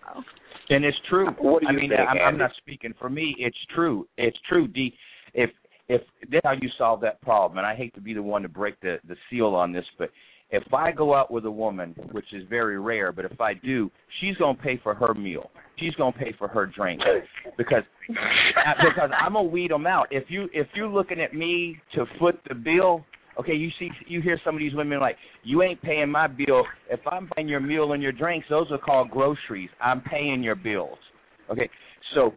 So.
And it's true.
What do you
I mean,
think,
I'm, I'm not speaking for me. It's true. It's true. D. If if that's how you solve that problem, and I hate to be the one to break the the seal on this, but if I go out with a woman, which is very rare, but if I do, she's gonna pay for her meal. She's gonna pay for her drink because because I'm gonna weed them out. If you if you're looking at me to foot the bill, okay, you see you hear some of these women like you ain't paying my bill. If I'm buying your meal and your drinks, those are called groceries. I'm paying your bills. Okay, so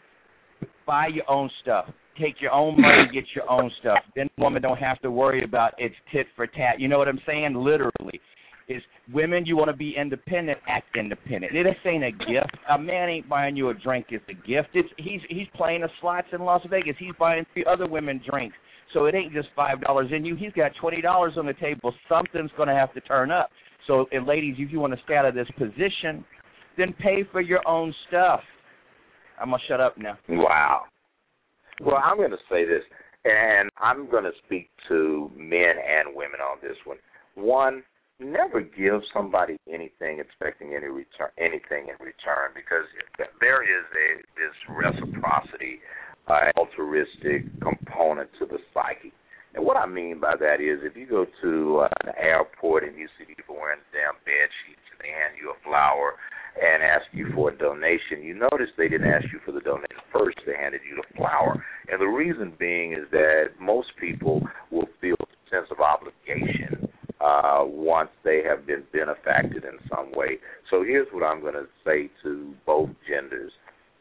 buy your own stuff take your own money, get your own stuff. Then the woman don't have to worry about it's tit for tat. You know what I'm saying? Literally. Is women you want to be independent, act independent. This ain't a gift. A man ain't buying you a drink, it's a gift. It's he's he's playing the slots in Las Vegas. He's buying three other women drinks. So it ain't just five dollars in you. He's got twenty dollars on the table. Something's gonna have to turn up. So and ladies, if you want to stay out of this position, then pay for your own stuff. I'm gonna shut up now.
Wow. Well, I'm going to say this, and I'm going to speak to men and women on this one. One, never give somebody anything expecting any return, anything in return, because there is a this reciprocity, uh, altruistic component to the psyche. And what I mean by that is, if you go to uh, an airport and you see people wearing damn bed sheets and they hand you a flower and ask you for a donation, you notice they didn't ask you for the donation first. They handed you the flower. And the reason being is that most people will feel a sense of obligation uh, once they have been benefacted in some way. So here's what I'm going to say to both genders: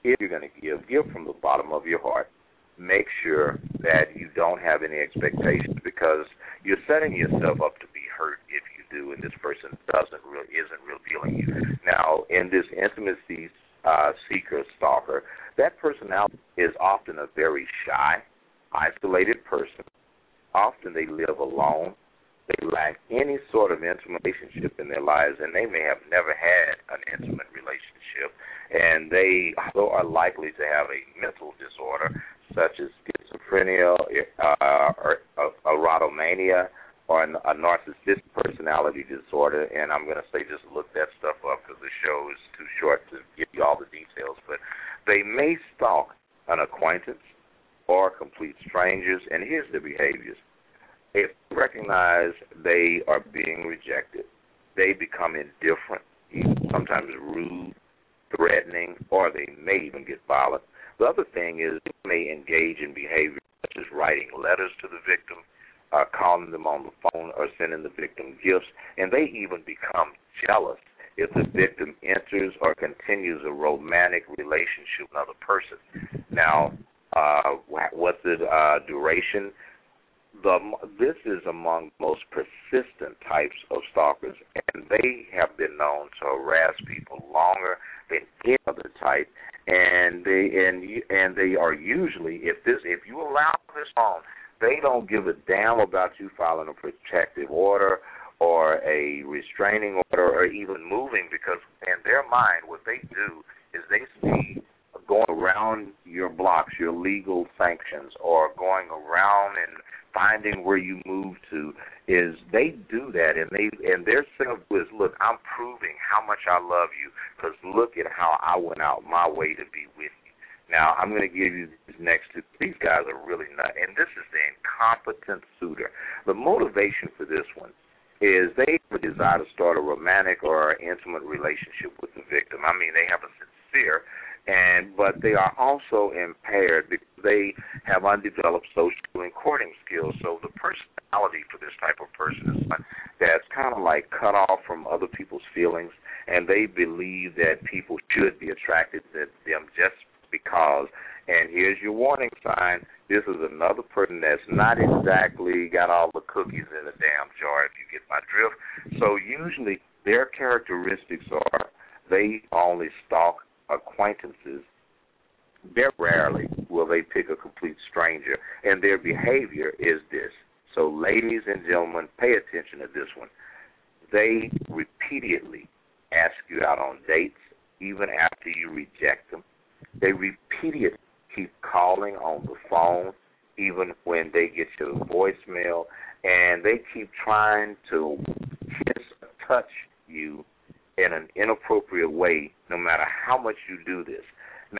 If you're going to give, give from the bottom of your heart. Make sure that you don't have any expectations because you're setting yourself up to be hurt if you do, and this person doesn't really isn't revealing you. Now, in this intimacy uh, seeker stalker, that personality is often a very shy, isolated person. Often they live alone. They lack any sort of intimate relationship in their lives, and they may have never had an intimate relationship. And they also are likely to have a mental disorder such as schizophrenia, uh, or uh, erotomania, or a narcissistic personality disorder. And I'm going to say just look that stuff up because the show is too short to give you all the details. But they may stalk an acquaintance or complete strangers, and here's the behaviors. If recognize they are being rejected, they become indifferent, sometimes rude, threatening, or they may even get violent. The other thing is they may engage in behavior such as writing letters to the victim, uh, calling them on the phone, or sending the victim gifts, and they even become jealous if the victim enters or continues a romantic relationship with another person. Now, uh, what's the uh, duration? The, this is among the most persistent types of stalkers, and they have been known to harass people longer than any other type. And they and and they are usually if this if you allow this on, they don't give a damn about you filing a protective order or a restraining order or even moving because in their mind what they do is they see going around your blocks, your legal sanctions, or going around and finding where you move to is they do that and they and their setup is look I'm proving how much I love you because look at how I went out my way to be with. Now I'm going to give you these next two. These guys are really nut, and this is the incompetent suitor. The motivation for this one is they have a desire to start a romantic or intimate relationship with the victim. I mean, they have a sincere and but they are also impaired because they have undeveloped social and courting skills. So the personality for this type of person is one that's kind of like cut off from other people's feelings, and they believe that people should be attracted to them just And here's your warning sign: this is another person that's not exactly got all the cookies in the damn jar, if you get my drift. So usually their characteristics are they only stalk acquaintances. Very rarely will they pick a complete stranger, and their behavior is this. So, ladies and gentlemen, pay attention to this one. They repeatedly ask you out on dates, even after you reject them. They repeatedly keep calling on the phone, even when they get your voicemail, and they keep trying to kiss or touch you in an inappropriate way, no matter how much you do this.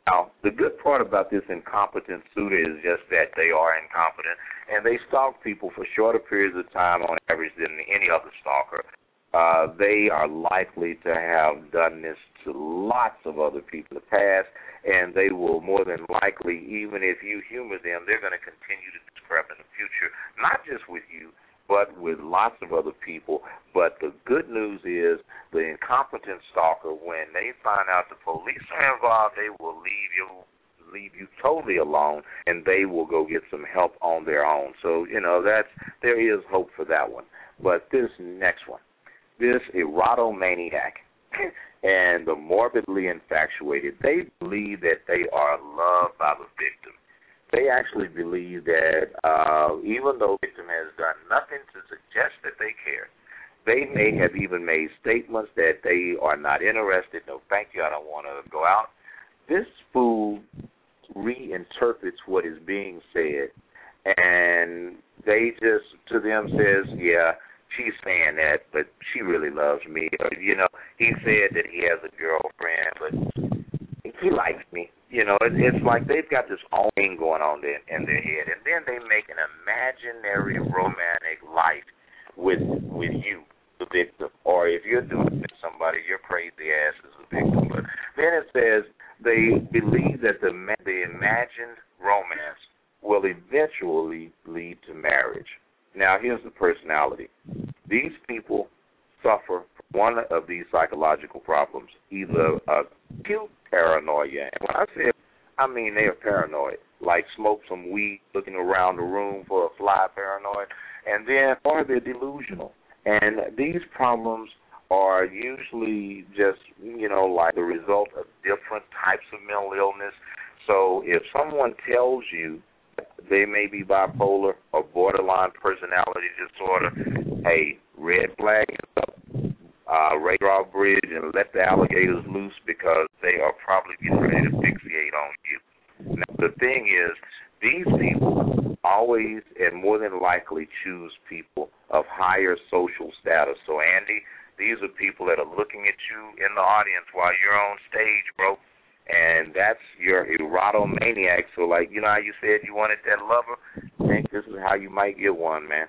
Now, the good part about this incompetent suitor is just that they are incompetent, and they stalk people for shorter periods of time on average than any other stalker. Uh, they are likely to have done this to lots of other people in the past, and they will more than likely, even if you humor them, they're going to continue to scrap in the future, not just with you, but with lots of other people. But the good news is the incompetent stalker, when they find out the police are involved, they will leave you leave you totally alone and they will go get some help on their own. So, you know, that's there is hope for that one. But this next one this erotomaniac [laughs] and the morbidly infatuated, they believe that they are loved by the victim. They actually believe that uh, even though the victim has done nothing to suggest that they care, they may have even made statements that they are not interested. No, thank you. I don't want to go out. This fool reinterprets what is being said, and they just to them says, "Yeah, she's saying that, but she really loves me. Or, you know, he said that he has a girlfriend, but he likes me. You know, it, it's like they've got this own thing going on in, in their head, and then they make an imaginary romantic life with with you, the victim. Or if you're doing it to somebody, your crazy ass is the victim. But then it says they believe that the the imagined romance will eventually lead to marriage. Now, here's the personality. These people suffer from one of these psychological problems, either acute paranoia. And when I say I mean they are paranoid, like smoke some weed, looking around the room for a fly paranoid, and then or they're delusional. And these problems are usually just, you know, like the result of different types of mental illness. So if someone tells you they may be bipolar or borderline personality disorder, hey, red flag up, uh, radar bridge and let the alligators loose because they are probably getting ready to fixate on you. Now, the thing is, these people always and more than likely choose people of higher social status. So, Andy, these are people that are looking at you in the audience while you're on stage, bro. And that's your erotomaniac. So, like, you know how you said you wanted that lover? I think this is how you might get one, man.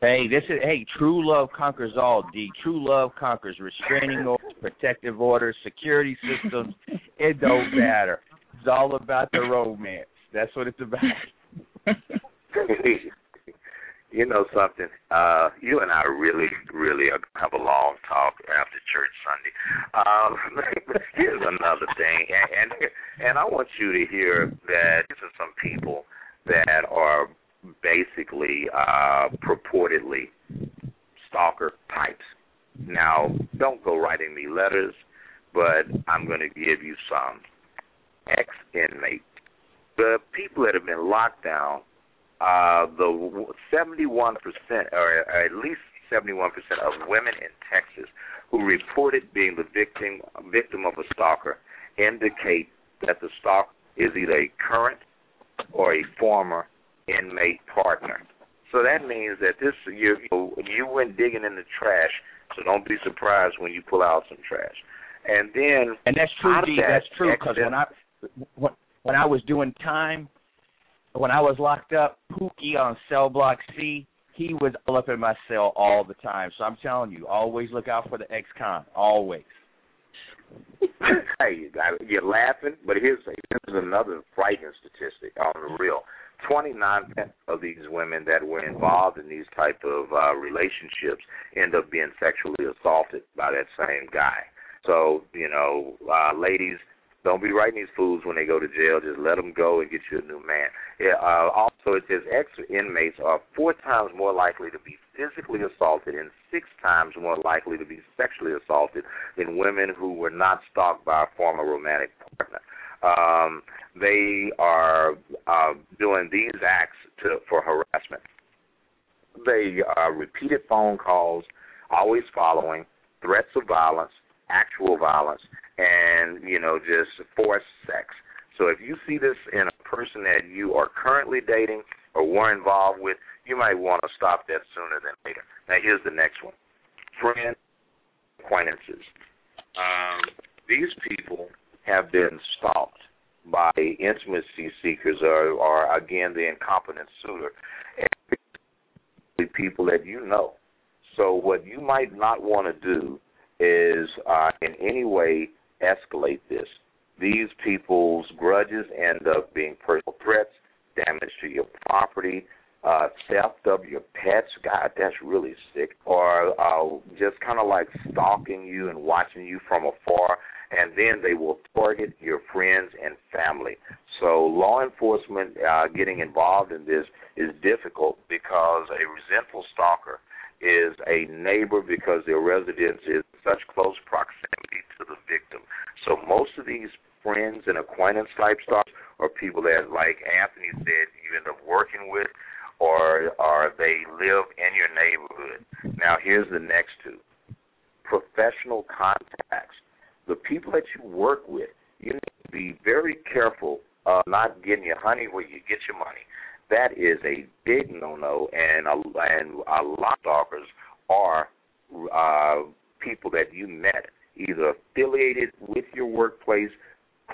Hey, this is hey, true love conquers all, D. True love conquers restraining orders, [laughs] protective orders, security systems. It don't matter. It's all about the romance. That's what it's about. [laughs] [laughs]
you know something? Uh, you and I really, really have a long talk after church Sunday. Um, [laughs] here's another thing, and, and and I want you to hear that these are some people that are basically uh, purportedly stalker types. Now, don't go writing me letters, but I'm going to give you some ex inmates. The people that have been locked down uh, the 71%, or at least 71% of women in Texas who reported being the victim victim of a stalker indicate that the stalker is either a current or a former inmate partner. So that means that this you you went digging in the trash, so don't be surprised when you pull out some trash. And then
and that's true. That, that's true because when I when, when I was doing time, when I was locked up, Pookie on cell block C, he was all up in my cell all the time. So I'm telling you, always look out for the ex-con. Always. [laughs]
hey, you're laughing, but here's here's another frightening statistic on the real. 29 of these women that were involved in these type of uh, relationships end up being sexually assaulted by that same guy. So, you know, uh, ladies, don't be writing these fools when they go to jail. Just let them go and get you a new man. Yeah, uh, also, it says ex inmates are four times more likely to be physically assaulted and six times more likely to be sexually assaulted than women who were not stalked by a former romantic partner. Um, they are uh, doing these acts to, for harassment. They are repeated phone calls, always following, threats of violence, actual violence, and you know just forced sex. So if you see this in a person that you are currently dating or were involved with, you might want to stop that sooner than later. Now here's the next one: friend acquaintances. Um, these people have been stalked by intimacy seekers or, or again the incompetent suitor, and people that you know. So what you might not want to do is uh, in any way escalate this. These people's grudges end up being personal threats, damage to your property, uh, theft of your pets. God, that's really sick. Or uh, just kind of like stalking you and watching you from afar and then they will target your friends and family. So law enforcement uh, getting involved in this is difficult because a resentful stalker is a neighbor because their residence is such close proximity to the victim. So most of these friends and acquaintance type stalkers are people that, like Anthony said, you end up working with, or or they live in your neighborhood. Now here's the next two: professional contacts the people that you work with, you need to be very careful of not getting your honey where you get your money. That is a big no-no, and a, and a lot of stalkers are uh, people that you met, either affiliated with your workplace,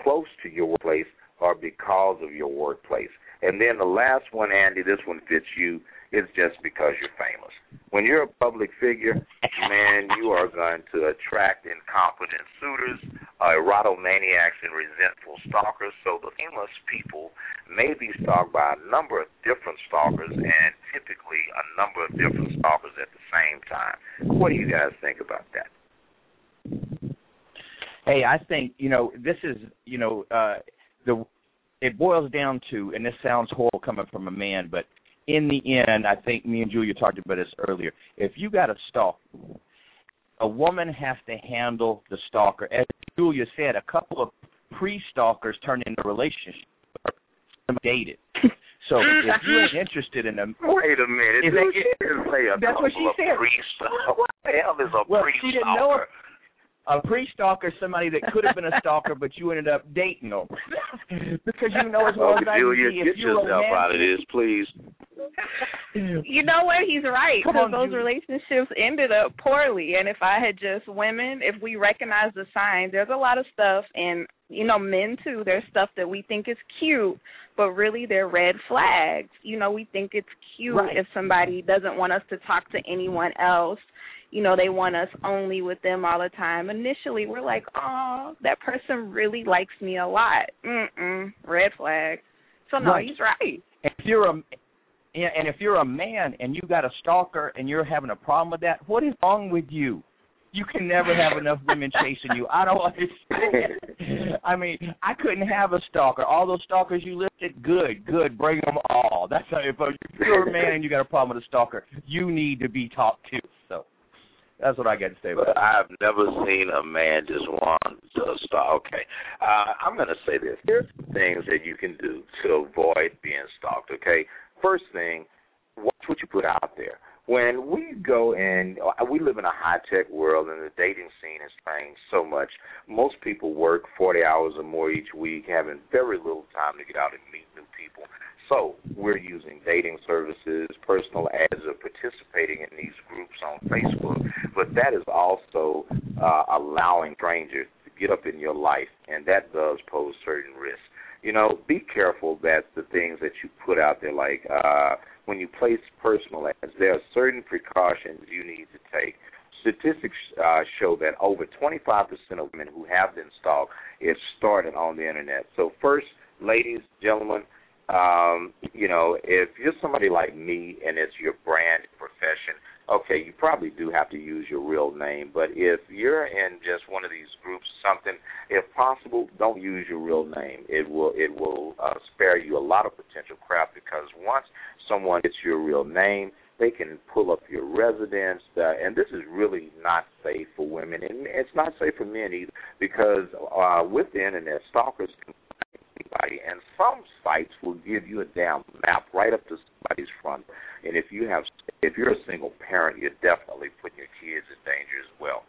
close to your workplace, or because of your workplace. And then the last one, Andy, this one fits you it's just because you're famous. When you're a public figure, man, you are going to attract incompetent suitors, uh, erotomaniacs, and resentful stalkers. So the famous people may be stalked by a number of different stalkers, and typically a number of different stalkers at the same time. What do you guys think about that?
Hey, I think you know this is you know uh, the it boils down to, and this sounds horrible coming from a man, but in the end, I think me and Julia talked about this earlier. If you got a stalker, a woman has to handle the stalker. As Julia said, a couple of pre-stalkers turn into relationships. Dated. So if you [laughs] ain't interested in them,
wait a minute.
That's what she said.
What the hell is a
well,
pre-stalker?
She didn't know a pre-stalker somebody that could have been a [laughs] stalker, but you ended up dating them [laughs] because you know as well as I
Julia,
do.
get yourself out of this, please.
You know what? He's right because those Julia. relationships ended up poorly. And if I had just women, if we recognize the signs, there's a lot of stuff, and you know, men too. There's stuff that we think is cute, but really they're red flags. You know, we think it's cute
right.
if somebody doesn't want us to talk to anyone else you know they want us only with them all the time initially we're like oh that person really likes me a lot Mm-mm, red flag so no
right.
he's right
if you're a and if you're a man and you got a stalker and you're having a problem with that what is wrong with you you can never have enough women [laughs] chasing you. I don't understand. I mean, I couldn't have a stalker. All those stalkers you listed, good, good. Bring them all. That's how, if you're a man and you got a problem with a stalker, you need to be talked to. That's what I got to say about
but I've never seen a man just want to stalk. Okay, uh, I'm going to say this. There's things that you can do to avoid being stalked. Okay, first thing, watch what you put out there. When we go and uh, we live in a high tech world and the dating scene has changed so much, most people work 40 hours or more each week, having very little time to get out and meet new people. So we're using dating services, personal ads, or participating in these groups on Facebook. But that is also uh, allowing strangers to get up in your life, and that does pose certain risks. You know, be careful that the things that you put out there, like uh, when you place personal ads, there are certain precautions you need to take. Statistics uh, show that over 25% of women who have been stalked is started on the internet. So, first, ladies, gentlemen, um, you know, if you're somebody like me and it's your brand profession, okay, you probably do have to use your real name. But if you're in just one of these groups, or something, if possible, don't use your real name. It will it will uh, spare you a lot of potential crap because once someone gets your real name, they can pull up your residence, uh, and this is really not safe for women, and it's not safe for men either because uh, with the internet, stalkers can anybody. And some sites will give you a damn map right up to somebody's front. And if you have, if you're a single parent, you're definitely putting your kids in danger as well.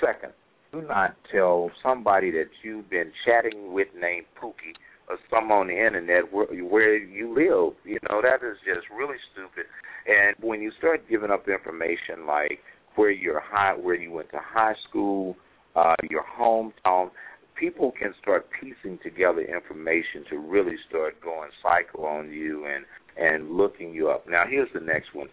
Second, do not tell somebody that you've been chatting with named Pookie or some on the internet where, where you live. You know that is just really stupid. And when you start giving up information like where you're high, where you went to high school, uh, your hometown, people can start piecing together information to really start going psycho on you and and looking you up. Now here's the next one.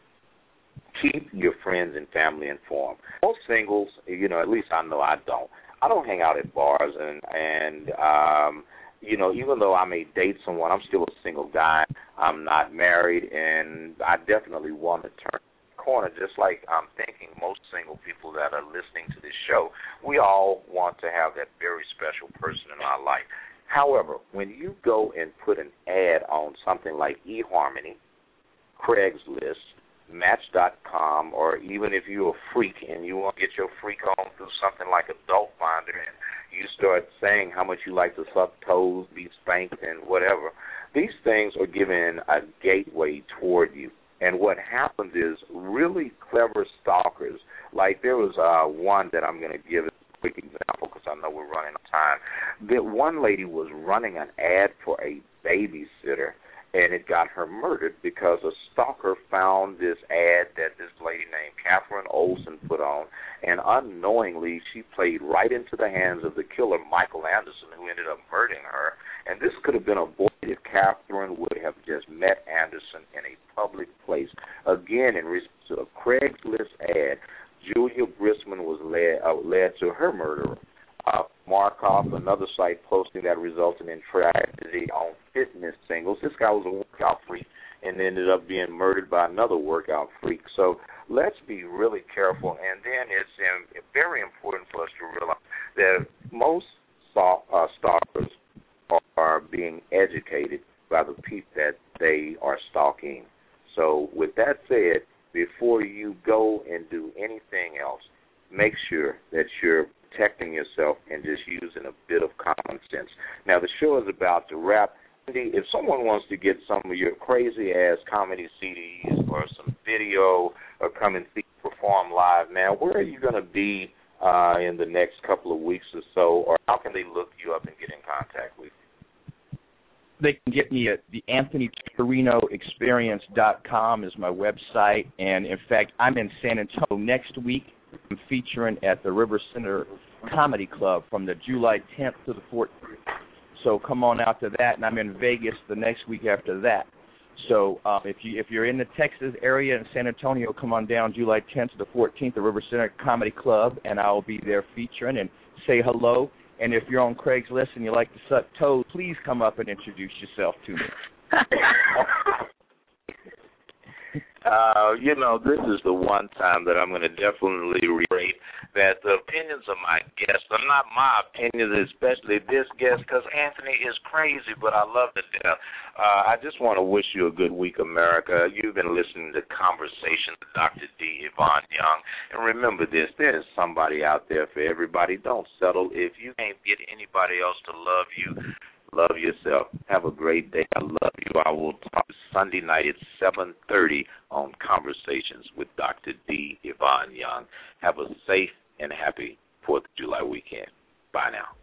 Keep your friends and family informed. Most singles, you know, at least I know I don't. I don't hang out at bars and and um you know, even though I may date someone, I'm still a single guy. I'm not married and I definitely want to turn corner, just like I'm thinking most single people that are listening to this show, we all want to have that very special person in our life. However, when you go and put an ad on something like eHarmony, Craigslist, Match.com, or even if you're a freak and you want to get your freak on through something like Adult Finder, and you start saying how much you like to suck toes, be spanked, and whatever, these things are giving a gateway toward you. And what happens is really clever stalkers. Like there was uh, one that I'm going to give a quick example because I know we're running out of time. That one lady was running an ad for a babysitter, and it got her murdered because a stalker found this ad that this lady named Katherine Olson put on, and unknowingly she played right into the hands of the killer, Michael Anderson, who ended up murdering her. And this could have been avoided if Katherine would have just met Anderson in a public place. Again, in response to a Craigslist ad, Julia Brisman was led, uh, led to her murderer. Uh, Markoff, another site posting that resulted in tragedy on fitness singles. This guy was a workout freak and ended up being murdered by another workout freak. So let's be really careful. And then it's um, very important for us to realize that most uh, stalkers are being educated by the people that they are stalking. So, with that said, before you go and do anything else, make sure that you're protecting yourself and just using a bit of common sense. Now, the show is about to wrap. If someone wants to get some of your crazy ass comedy CDs or some video or come and see you perform live, man, where are you going to be uh, in the next couple of weeks or so, or how can they look you up and get in contact with you?
They can get me at the AnthonyTorinoExperience.com is my website, and in fact, I'm in San Antonio next week. I'm featuring at the River Center Comedy Club from the July 10th to the 14th. So come on out to that, and I'm in Vegas the next week after that. So um, if you if you're in the Texas area in San Antonio, come on down July 10th to the 14th, the River Center Comedy Club, and I'll be there featuring and say hello. And if you're on Craigslist and you like to suck toes, please come up and introduce yourself to me. [laughs]
Uh, you know, this is the one time that I'm going to definitely reiterate that the opinions of my guests are not my opinions, especially this guest, because Anthony is crazy, but I love the death. Uh, I just want to wish you a good week, America. You've been listening to Conversations with Dr. D. Ivan Young. And remember this there is somebody out there for everybody. Don't settle. If you can't get anybody else to love you, Love yourself. Have a great day. I love you. I will talk Sunday night at 7:30 on Conversations with Dr. D. Ivan Young. Have a safe and happy 4th of July weekend. Bye now.